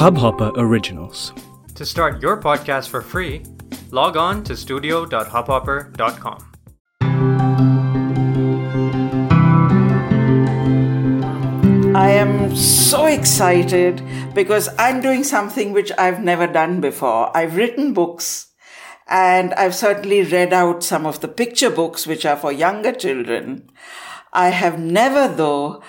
Hubhopper Originals. To start your podcast for free, log on to studio.hubhopper.com. I am so excited because I'm doing something which I've never done before. I've written books and I've certainly read out some of the picture books which are for younger children. I have never, though,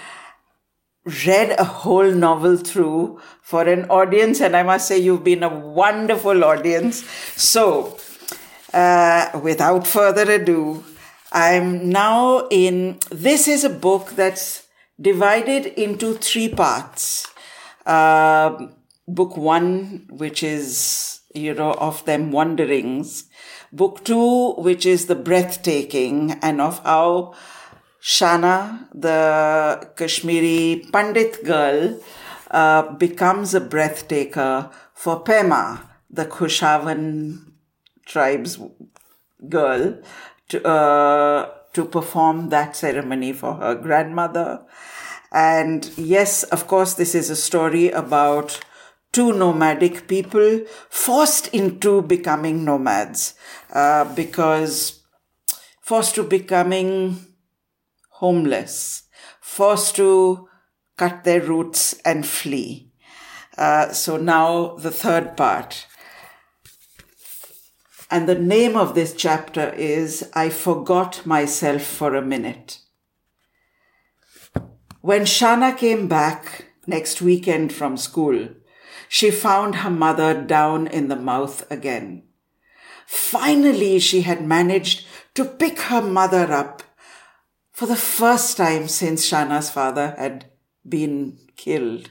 read a whole novel through for an audience, and I must say you've been a wonderful audience. So, uh, without further ado, I'm now in. This is a book that's divided into three parts. Uh, book one, which is, you know, of them wanderings. Book two, which is the breathtaking and of how Shana, the Kashmiri Pandit girl, uh, becomes a breathtaker for Pema, the Kushavan tribe's girl, to, uh, to perform that ceremony for her grandmother. And yes, of course, this is a story about two nomadic people forced into becoming nomads uh, because forced to becoming homeless, forced to cut their roots and flee. Uh, so now the third part. And the name of this chapter is I Forgot Myself for a Minute. When Shana came back next weekend from school, she found her mother down in the mouth again. Finally, she had managed to pick her mother up for the first time since Shana's father had been killed.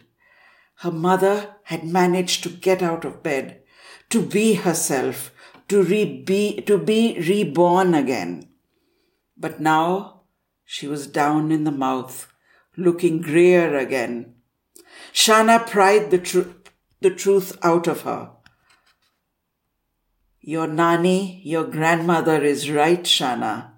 Her mother had managed to get out of bed, to be herself, to, re- be, to be reborn again. But now she was down in the mouth, looking grayer again. Shana pried the, tr- the truth out of her. Your Nani, your grandmother is right, Shana.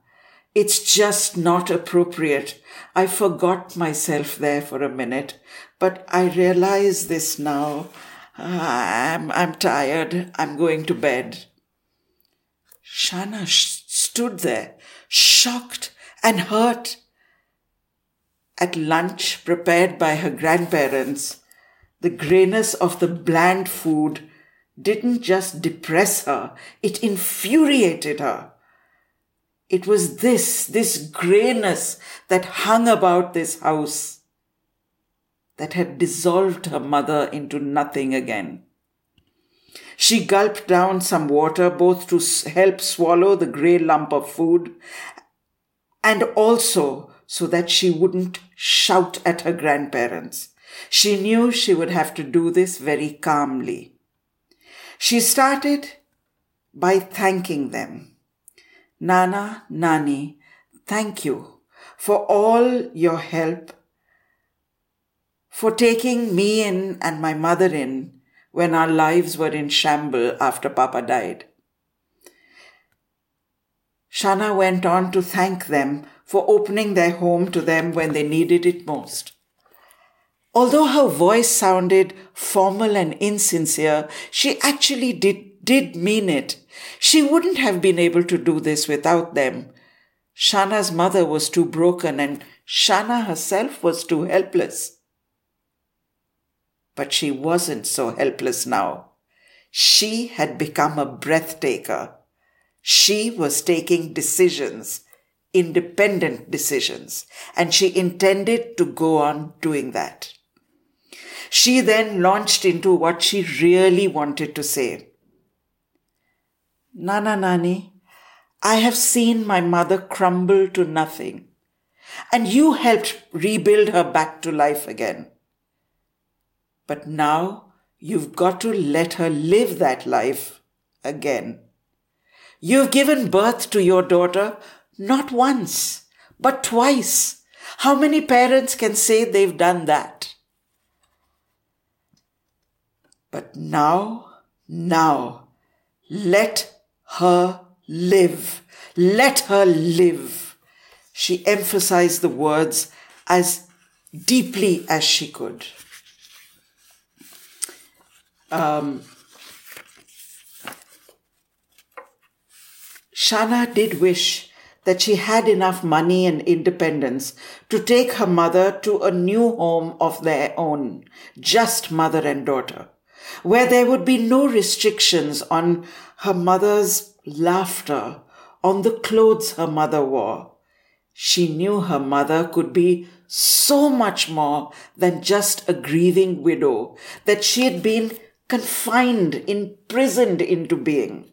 It's just not appropriate. I forgot myself there for a minute, but I realize this now. I'm, I'm tired. I'm going to bed. Shana sh- stood there, shocked and hurt. At lunch prepared by her grandparents, the grayness of the bland food didn't just depress her, it infuriated her. It was this, this grayness that hung about this house that had dissolved her mother into nothing again. She gulped down some water both to help swallow the grey lump of food and also so that she wouldn't shout at her grandparents. She knew she would have to do this very calmly. She started by thanking them. Nana, Nani, thank you for all your help, for taking me in and my mother in when our lives were in shamble after Papa died. Shana went on to thank them for opening their home to them when they needed it most. Although her voice sounded formal and insincere, she actually did, did mean it. She wouldn't have been able to do this without them. Shana's mother was too broken and Shana herself was too helpless. But she wasn't so helpless now. She had become a breathtaker. She was taking decisions, independent decisions, and she intended to go on doing that. She then launched into what she really wanted to say. Nana Nani, I have seen my mother crumble to nothing, and you helped rebuild her back to life again. But now you've got to let her live that life again. You've given birth to your daughter not once, but twice. How many parents can say they've done that? But now, now, let her live. Let her live. She emphasized the words as deeply as she could. um, Shana did wish that she had enough money and independence to take her mother to a new home of their own, just mother and daughter, where there would be no restrictions on her mother's laughter, on the clothes her mother wore. She knew her mother could be so much more than just a grieving widow, that she had been confined, imprisoned into being.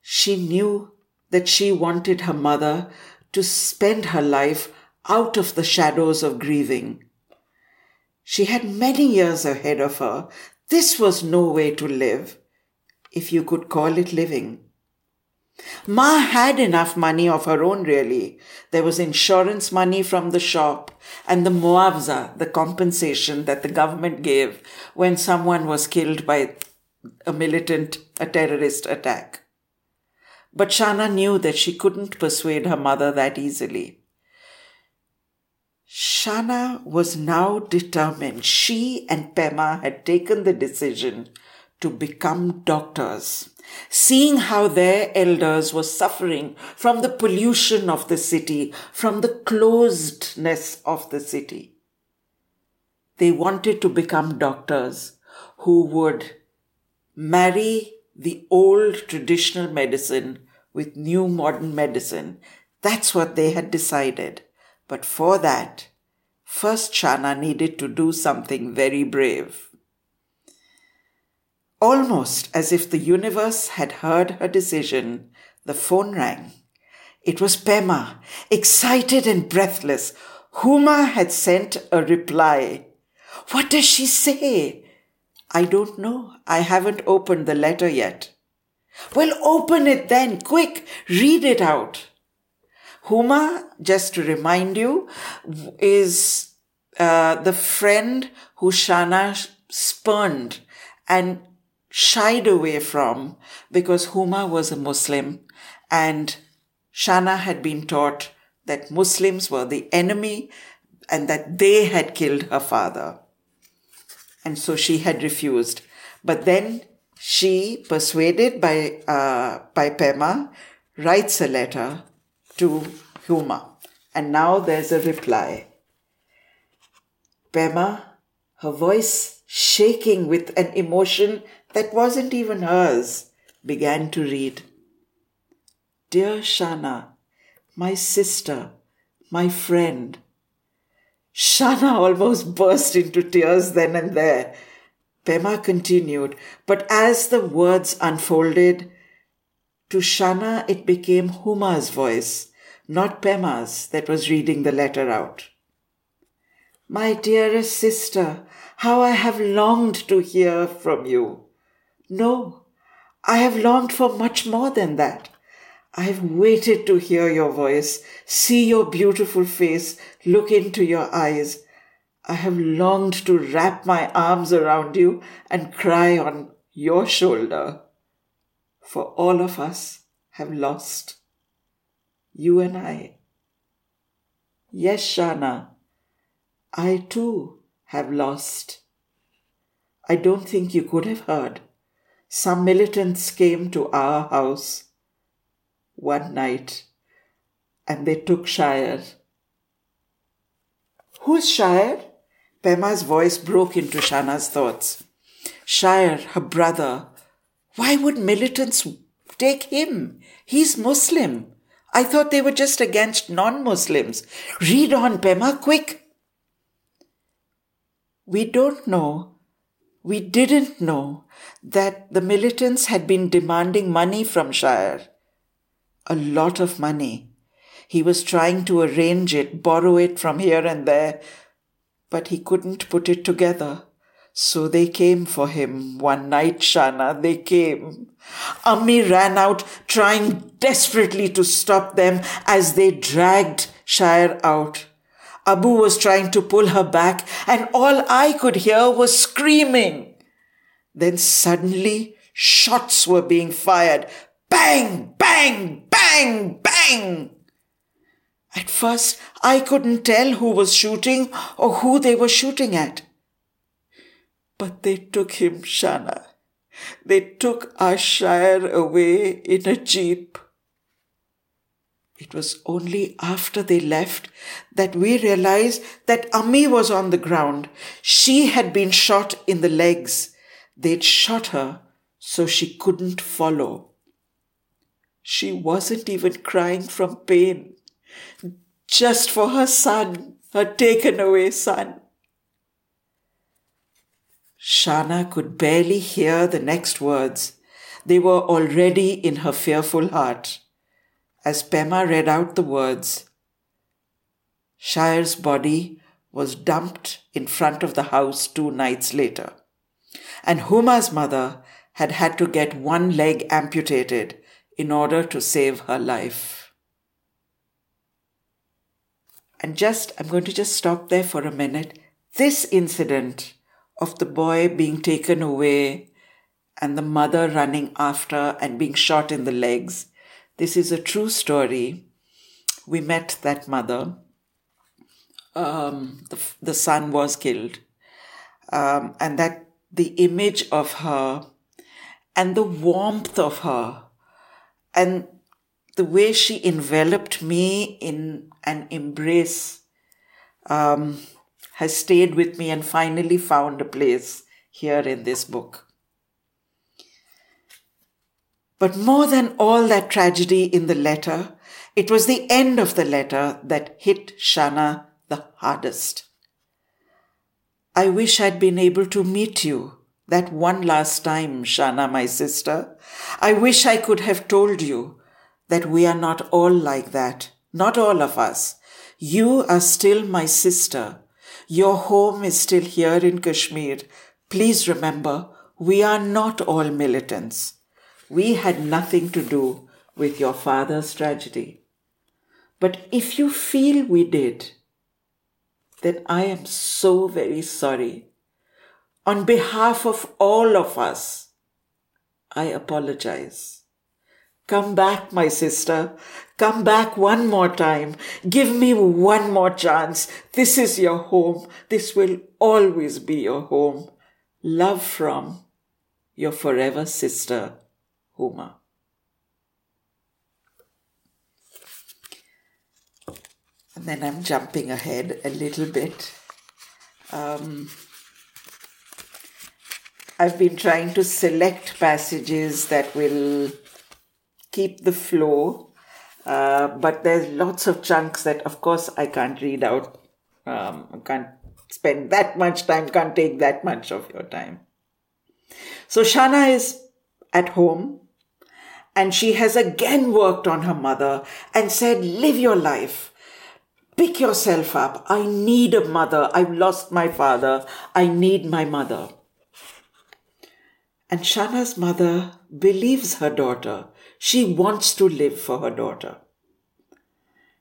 She knew that she wanted her mother to spend her life out of the shadows of grieving. She had many years ahead of her. This was no way to live, if you could call it living. Ma had enough money of her own, really. There was insurance money from the shop and the muavza, the compensation that the government gave when someone was killed by a militant, a terrorist attack. But Shana knew that she couldn't persuade her mother that easily. Shana was now determined. She and Pema had taken the decision to become doctors, seeing how their elders were suffering from the pollution of the city, from the closedness of the city. They wanted to become doctors who would marry the old traditional medicine with new modern medicine. That's what they had decided. But for that, first Shana needed to do something very brave. Almost as if the universe had heard her decision, the phone rang. It was Pema, excited and breathless. Huma had sent a reply. What does she say? I don't know. I haven't opened the letter yet. Well, open it then, quick, read it out. Huma, just to remind you, is uh, the friend who Shana spurned and shied away from because Huma was a Muslim and Shana had been taught that Muslims were the enemy and that they had killed her father. And so she had refused. But then she, persuaded by, uh, by Pema, writes a letter to Huma. And now there's a reply. Pema, her voice shaking with an emotion that wasn't even hers, began to read. Dear Shana, my sister, my friend, Shana almost burst into tears then and there. Pema continued, but as the words unfolded, to Shana it became Huma's voice, not Pema's, that was reading the letter out. My dearest sister, how I have longed to hear from you. No, I have longed for much more than that. I've waited to hear your voice, see your beautiful face, look into your eyes. I have longed to wrap my arms around you and cry on your shoulder. For all of us have lost. You and I. Yes, Shana, I too have lost. I don't think you could have heard. Some militants came to our house one night and they took Shire. Who's Shire? Pema's voice broke into Shana's thoughts. Shire, her brother. Why would militants take him? He's Muslim. I thought they were just against non Muslims. Read on, Pema, quick. We don't know. We didn't know that the militants had been demanding money from Shire a lot of money. He was trying to arrange it, borrow it from here and there, but he couldn't put it together. So they came for him one night, Shana, they came. Ammi ran out, trying desperately to stop them as they dragged Shire out. Abu was trying to pull her back, and all I could hear was screaming. Then suddenly, shots were being fired. Bang, bang, bang, bang. At first, I couldn't tell who was shooting or who they were shooting at. But they took him, Shana. They took our Shire away in a jeep. It was only after they left that we realized that Ammi was on the ground. She had been shot in the legs. They'd shot her so she couldn't follow. She wasn't even crying from pain, just for her son, her taken away son. Shana could barely hear the next words. They were already in her fearful heart. As Pema read out the words, Shire's body was dumped in front of the house two nights later, and Huma's mother had had to get one leg amputated in order to save her life. And just, I'm going to just stop there for a minute. This incident of the boy being taken away and the mother running after and being shot in the legs. This is a true story. We met that mother. Um, the, the son was killed. Um, and that the image of her and the warmth of her and the way she enveloped me in an embrace um, has stayed with me and finally found a place here in this book. But more than all that tragedy in the letter, it was the end of the letter that hit Shana the hardest. I wish I'd been able to meet you that one last time, Shana, my sister. I wish I could have told you that we are not all like that, not all of us. You are still my sister, your home is still here in Kashmir. Please remember, we are not all militants. We had nothing to do with your father's tragedy. But if you feel we did, then I am so very sorry. On behalf of all of us, I apologize. Come back, my sister. Come back one more time. Give me one more chance. This is your home. This will always be your home. Love from your forever sister, Huma. And then I'm jumping ahead a little bit. Um, I've been trying to select passages that will keep the flow. Uh, but there's lots of chunks that, of course, I can't read out. Um, I can't spend that much time, can't take that much of your time. So Shana is at home and she has again worked on her mother and said, Live your life. Pick yourself up. I need a mother. I've lost my father. I need my mother. And Shana's mother believes her daughter she wants to live for her daughter.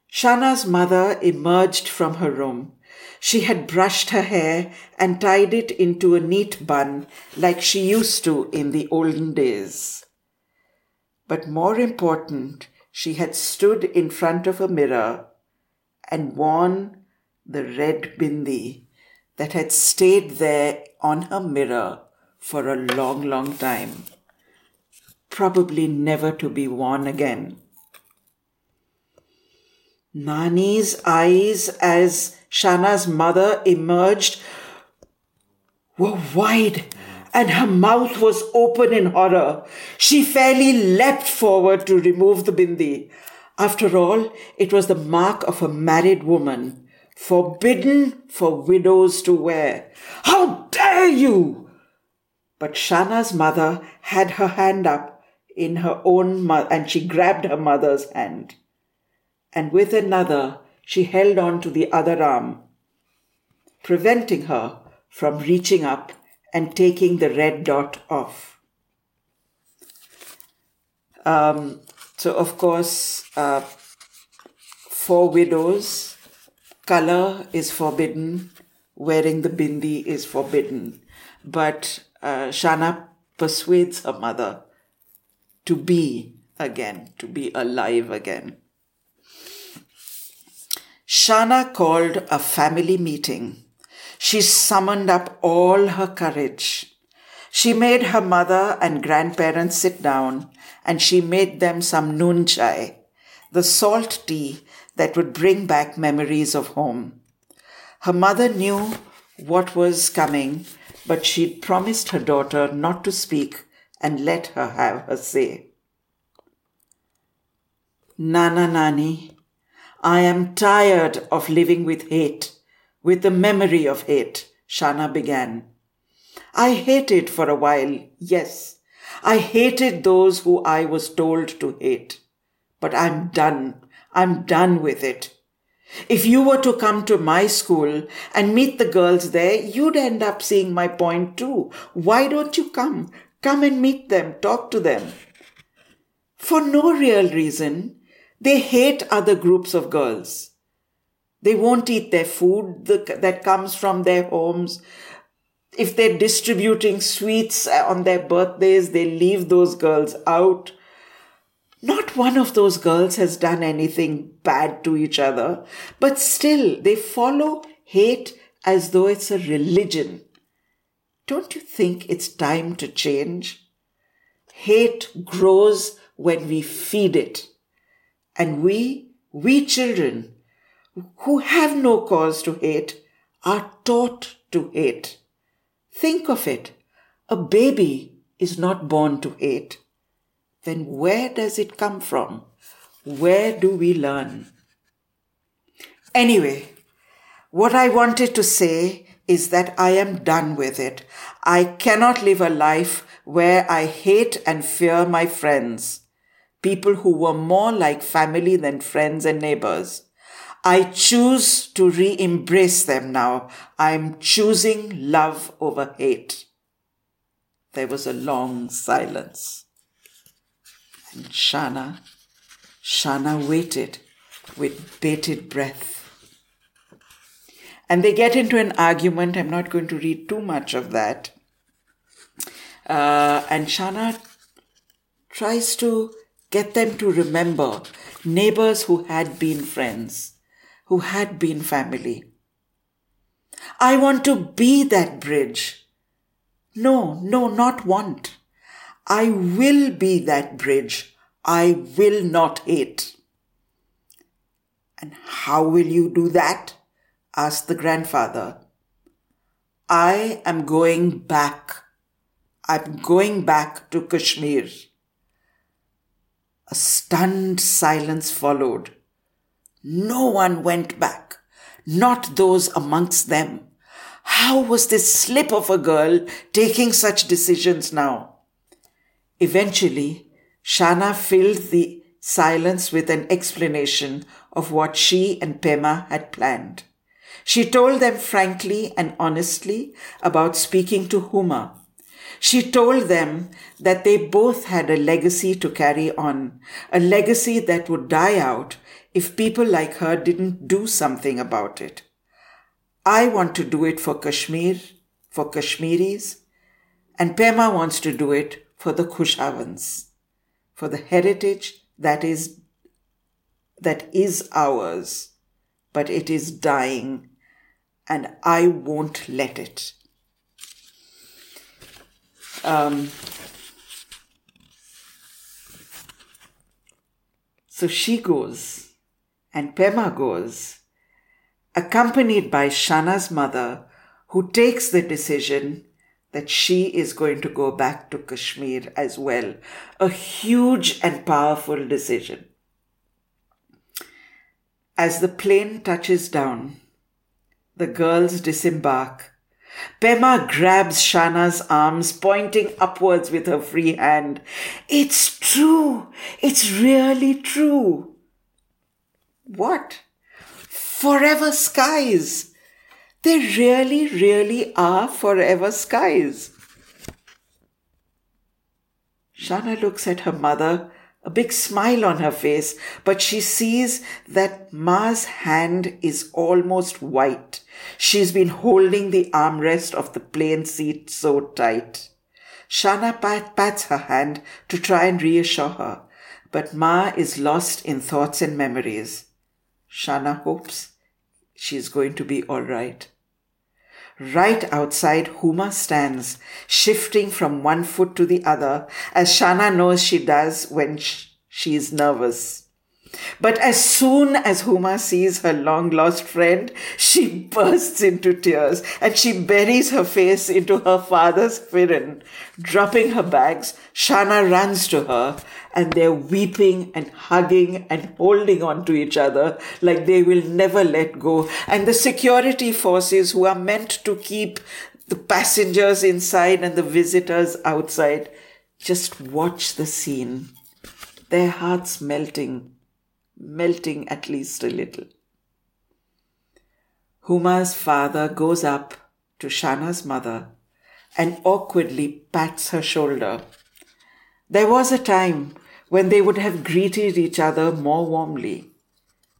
Shana's mother emerged from her room. She had brushed her hair and tied it into a neat bun like she used to in the olden days. But more important, she had stood in front of a mirror and worn the red bindi that had stayed there on her mirror for a long, long time probably never to be worn again. Nani's eyes as Shana's mother emerged were wide and her mouth was open in horror. She fairly leapt forward to remove the bindi. After all, it was the mark of a married woman, forbidden for widows to wear. How dare you! But Shana's mother had her hand up in her own mother, and she grabbed her mother's hand. And with another, she held on to the other arm, preventing her from reaching up and taking the red dot off. Um, so, of course, uh, for widows, color is forbidden, wearing the bindi is forbidden. But uh, Shana persuades her mother to be again, to be alive again. Shana called a family meeting. She summoned up all her courage. She made her mother and grandparents sit down and she made them some noon chai, the salt tea that would bring back memories of home. Her mother knew what was coming, but she'd promised her daughter not to speak and let her have her say. Nana Nani, I am tired of living with hate, with the memory of hate, Shana began. I hated for a while, yes. I hated those who I was told to hate. But I'm done. I'm done with it. If you were to come to my school and meet the girls there, you'd end up seeing my point too. Why don't you come? Come and meet them, talk to them. For no real reason, they hate other groups of girls. They won't eat their food that comes from their homes. If they're distributing sweets on their birthdays, they leave those girls out. Not one of those girls has done anything bad to each other, but still they follow hate as though it's a religion. Don't you think it's time to change? Hate grows when we feed it. And we, we children, who have no cause to hate, are taught to hate. Think of it. A baby is not born to hate then where does it come from? Where do we learn? Anyway, what I wanted to say is that I am done with it. I cannot live a life where I hate and fear my friends, people who were more like family than friends and neighbors. I choose to re embrace them now. I'm choosing love over hate. There was a long silence. And Shana, Shana waited with bated breath. And they get into an argument. I'm not going to read too much of that. Uh, and Shana tries to get them to remember neighbors who had been friends, who had been family. I want to be that bridge. No, no, not want. I will be that bridge. I will not hate. And how will you do that? Asked the grandfather. I am going back. I'm going back to Kashmir. A stunned silence followed. No one went back, not those amongst them. How was this slip of a girl taking such decisions now? Eventually, Shana filled the silence with an explanation of what she and Pema had planned. She told them frankly and honestly about speaking to Huma. She told them that they both had a legacy to carry on, a legacy that would die out if people like her didn't do something about it. I want to do it for Kashmir, for Kashmiris, and Pema wants to do it for the Kushavans, for the heritage that is that is ours, but it is dying, and I won't let it. Um, so she goes, and Pema goes, accompanied by Shana's mother, who takes the decision that she is going to go back to Kashmir as well. A huge and powerful decision. As the plane touches down, the girls disembark. Pema grabs Shana's arms, pointing upwards with her free hand. It's true. It's really true. What? Forever skies. They really, really are forever skies. Shana looks at her mother, a big smile on her face, but she sees that Ma's hand is almost white. She's been holding the armrest of the plane seat so tight. Shana pat, pats her hand to try and reassure her, but Ma is lost in thoughts and memories. Shana hopes she's going to be all right. Right outside, Huma stands, shifting from one foot to the other, as Shana knows she does when she is nervous. But as soon as Huma sees her long lost friend, she bursts into tears and she buries her face into her father's pheran. Dropping her bags, Shana runs to her and they're weeping and hugging and holding on to each other like they will never let go. And the security forces who are meant to keep the passengers inside and the visitors outside just watch the scene, their hearts melting melting at least a little. Huma's father goes up to Shana's mother and awkwardly pats her shoulder. There was a time when they would have greeted each other more warmly,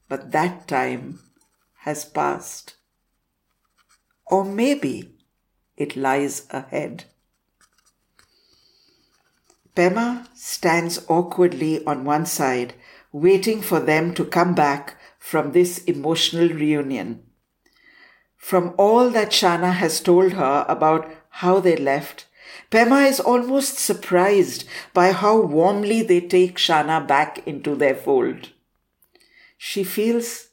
but that time has passed. Or maybe it lies ahead. Pema stands awkwardly on one side waiting for them to come back from this emotional reunion. From all that Shana has told her about how they left, Pema is almost surprised by how warmly they take Shana back into their fold. She feels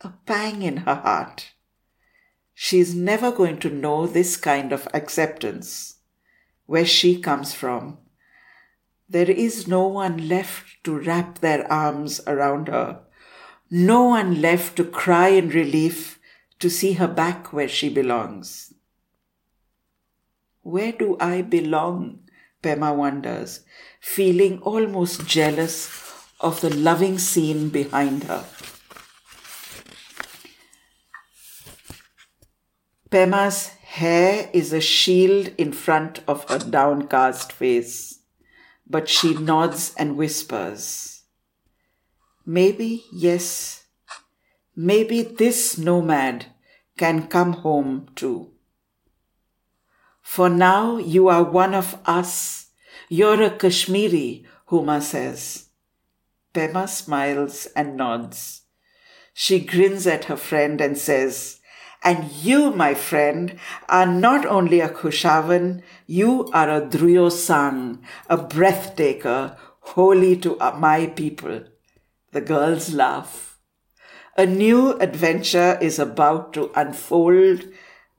a pang in her heart. She is never going to know this kind of acceptance, where she comes from. There is no one left to wrap their arms around her. No one left to cry in relief to see her back where she belongs. Where do I belong? Pema wonders, feeling almost jealous of the loving scene behind her. Pema's hair is a shield in front of her downcast face but she nods and whispers. Maybe, yes, maybe this nomad can come home too. For now you are one of us. You're a Kashmiri, Huma says. Pema smiles and nods. She grins at her friend and says, and you, my friend, are not only a Kushavan, you are a Druyosang, a breathtaker, holy to uh, my people. The girls laugh. A new adventure is about to unfold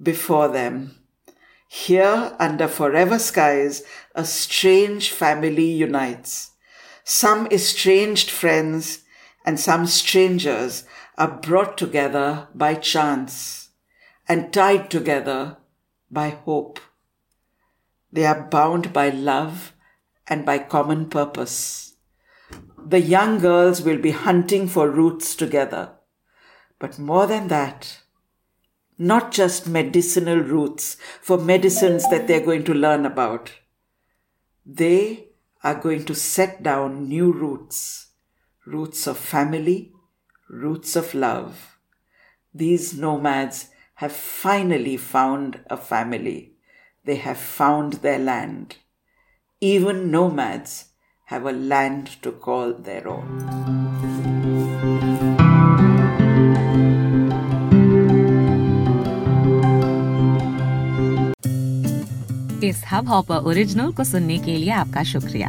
before them. Here, under forever skies, a strange family unites. Some estranged friends and some strangers are brought together by chance and tied together by hope. They are bound by love and by common purpose. The young girls will be hunting for roots together. But more than that, not just medicinal roots for medicines that they're going to learn about. They are going to set down new roots, roots of family, roots of love. These nomads have finally found a family. They have found their land. Even nomads have a land to call their own. इस Hubhopper original को सुनने के लिए आपका शुक्रिया